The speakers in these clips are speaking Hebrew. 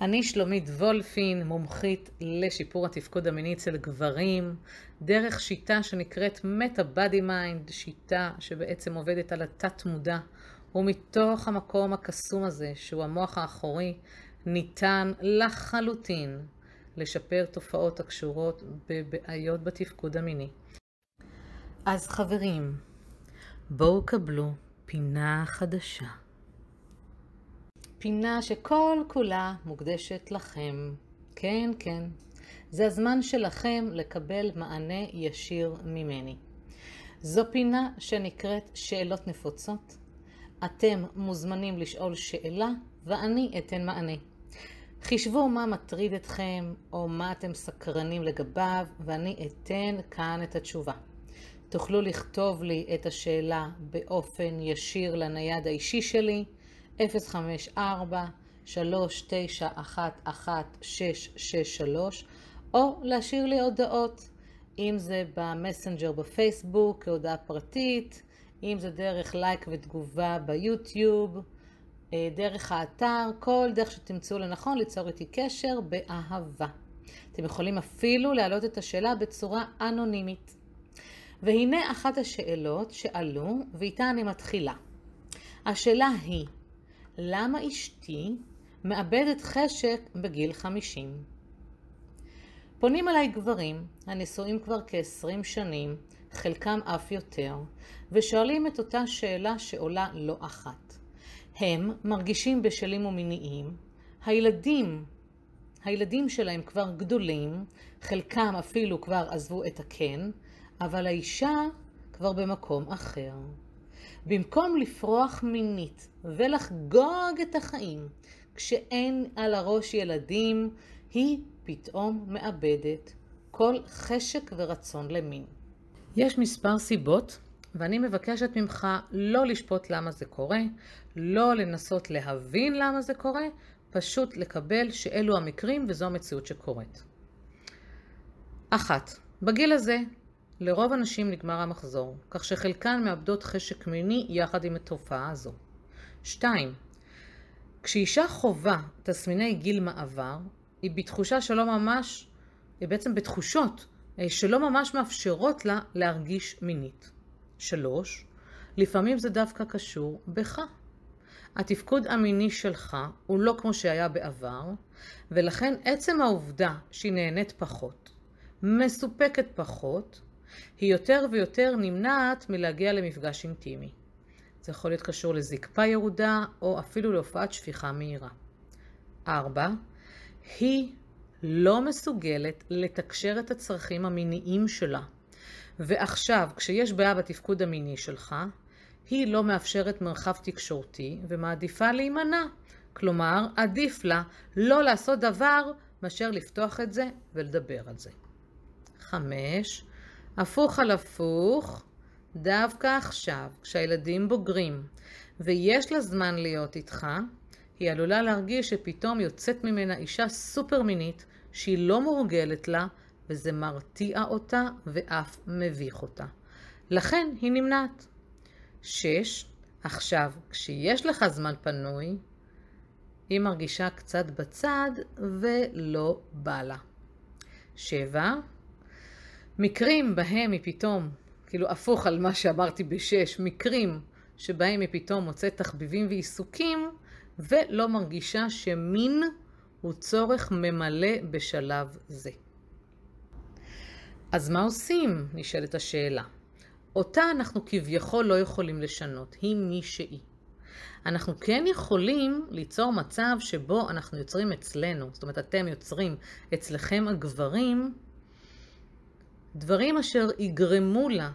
אני שלומית וולפין, מומחית לשיפור התפקוד המיני אצל גברים, דרך שיטה שנקראת Body Mind, שיטה שבעצם עובדת על התת מודע, ומתוך המקום הקסום הזה, שהוא המוח האחורי, ניתן לחלוטין לשפר תופעות הקשורות בבעיות בתפקוד המיני. אז חברים, בואו קבלו פינה חדשה. פינה שכל כולה מוקדשת לכם. כן, כן. זה הזמן שלכם לקבל מענה ישיר ממני. זו פינה שנקראת שאלות נפוצות. אתם מוזמנים לשאול שאלה ואני אתן מענה. חישבו מה מטריד אתכם או מה אתם סקרנים לגביו ואני אתן כאן את התשובה. תוכלו לכתוב לי את השאלה באופן ישיר לנייד האישי שלי 054-3911-663 או להשאיר לי הודעות, אם זה במסנג'ר בפייסבוק כהודעה פרטית, אם זה דרך לייק ותגובה ביוטיוב, אה, דרך האתר, כל דרך שתמצאו לנכון ליצור איתי קשר באהבה. אתם יכולים אפילו להעלות את השאלה בצורה אנונימית. והנה אחת השאלות שעלו, ואיתה אני מתחילה. השאלה היא, למה אשתי מאבדת חשק בגיל 50? פונים אליי גברים הנשואים כבר כ-20 שנים, חלקם אף יותר, ושואלים את אותה שאלה שעולה לא אחת. הם מרגישים בשלים ומיניים, הילדים, הילדים שלהם כבר גדולים, חלקם אפילו כבר עזבו את הקן, אבל האישה כבר במקום אחר. במקום לפרוח מינית ולחגוג את החיים כשאין על הראש ילדים, היא פתאום מאבדת כל חשק ורצון למין. יש מספר סיבות, ואני מבקשת ממך לא לשפוט למה זה קורה, לא לנסות להבין למה זה קורה, פשוט לקבל שאלו המקרים וזו המציאות שקורית. אחת, בגיל הזה לרוב הנשים נגמר המחזור, כך שחלקן מאבדות חשק מיני יחד עם התופעה הזו. 2. כשאישה חווה תסמיני גיל מעבר, היא בתחושה שלא ממש, היא בעצם בתחושות אה, שלא ממש מאפשרות לה להרגיש מינית. 3. לפעמים זה דווקא קשור בך. התפקוד המיני שלך הוא לא כמו שהיה בעבר, ולכן עצם העובדה שהיא נהנית פחות, מסופקת פחות, היא יותר ויותר נמנעת מלהגיע למפגש אינטימי. זה יכול להיות קשור לזקפה ירודה או אפילו להופעת שפיכה מהירה. 4. היא לא מסוגלת לתקשר את הצרכים המיניים שלה. ועכשיו, כשיש בעיה בתפקוד המיני שלך, היא לא מאפשרת מרחב תקשורתי ומעדיפה להימנע. כלומר, עדיף לה לא לעשות דבר מאשר לפתוח את זה ולדבר על זה. 5. הפוך על הפוך, דווקא עכשיו, כשהילדים בוגרים ויש לה זמן להיות איתך, היא עלולה להרגיש שפתאום יוצאת ממנה אישה סופר מינית שהיא לא מורגלת לה וזה מרתיע אותה ואף מביך אותה. לכן היא נמנעת. 6. עכשיו, כשיש לך זמן פנוי, היא מרגישה קצת בצד ולא בא לה. 7. מקרים בהם היא פתאום, כאילו הפוך על מה שאמרתי בשש, מקרים שבהם היא פתאום מוצאת תחביבים ועיסוקים ולא מרגישה שמין הוא צורך ממלא בשלב זה. אז מה עושים? נשאלת השאלה. אותה אנחנו כביכול לא יכולים לשנות, היא מי שהיא. אנחנו כן יכולים ליצור מצב שבו אנחנו יוצרים אצלנו, זאת אומרת אתם יוצרים אצלכם הגברים דברים אשר יגרמו לה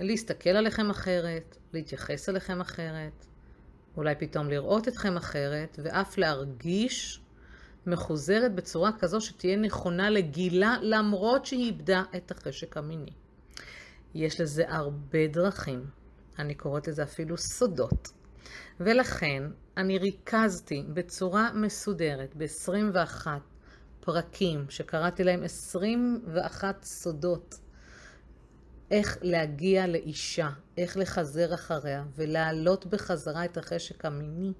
להסתכל עליכם אחרת, להתייחס אליכם אחרת, אולי פתאום לראות אתכם אחרת, ואף להרגיש מחוזרת בצורה כזו שתהיה נכונה לגילה, למרות שהיא איבדה את החשק המיני. יש לזה הרבה דרכים, אני קוראת לזה אפילו סודות. ולכן אני ריכזתי בצורה מסודרת ב-21 פרקים שקראתי להם 21 סודות. איך להגיע לאישה, איך לחזר אחריה ולהעלות בחזרה את החשק המיני,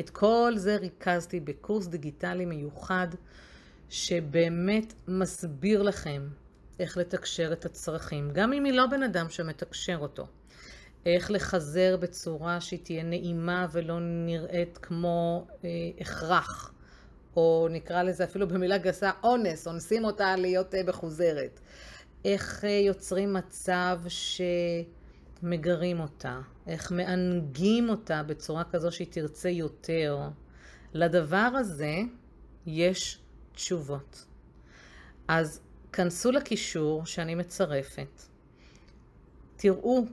את כל זה ריכזתי בקורס דיגיטלי מיוחד, שבאמת מסביר לכם איך לתקשר את הצרכים, גם אם היא לא בן אדם שמתקשר אותו. איך לחזר בצורה שהיא תהיה נעימה ולא נראית כמו אה, הכרח, או נקרא לזה אפילו במילה גסה אונס, אונסים אותה להיות אה, מחוזרת. איך אה, יוצרים מצב שמגרים אותה, איך מענגים אותה בצורה כזו שהיא תרצה יותר. לדבר הזה יש תשובות. אז כנסו לקישור שאני מצרפת, תראו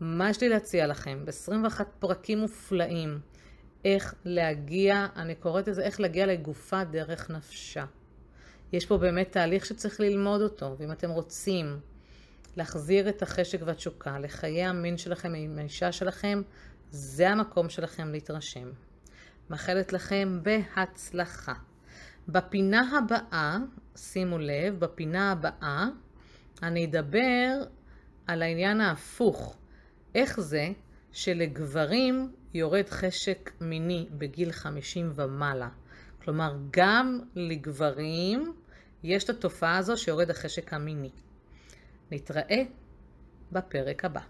מה יש לי להציע לכם ב-21 פרקים מופלאים, איך להגיע, אני קוראת לזה איך להגיע לגופה דרך נפשה. יש פה באמת תהליך שצריך ללמוד אותו, ואם אתם רוצים להחזיר את החשק והתשוקה לחיי המין שלכם עם האישה שלכם, זה המקום שלכם להתרשם. מאחלת לכם בהצלחה. בפינה הבאה, שימו לב, בפינה הבאה אני אדבר על העניין ההפוך. איך זה שלגברים יורד חשק מיני בגיל 50 ומעלה? כלומר, גם לגברים יש את התופעה הזו שיורד החשק המיני. נתראה בפרק הבא.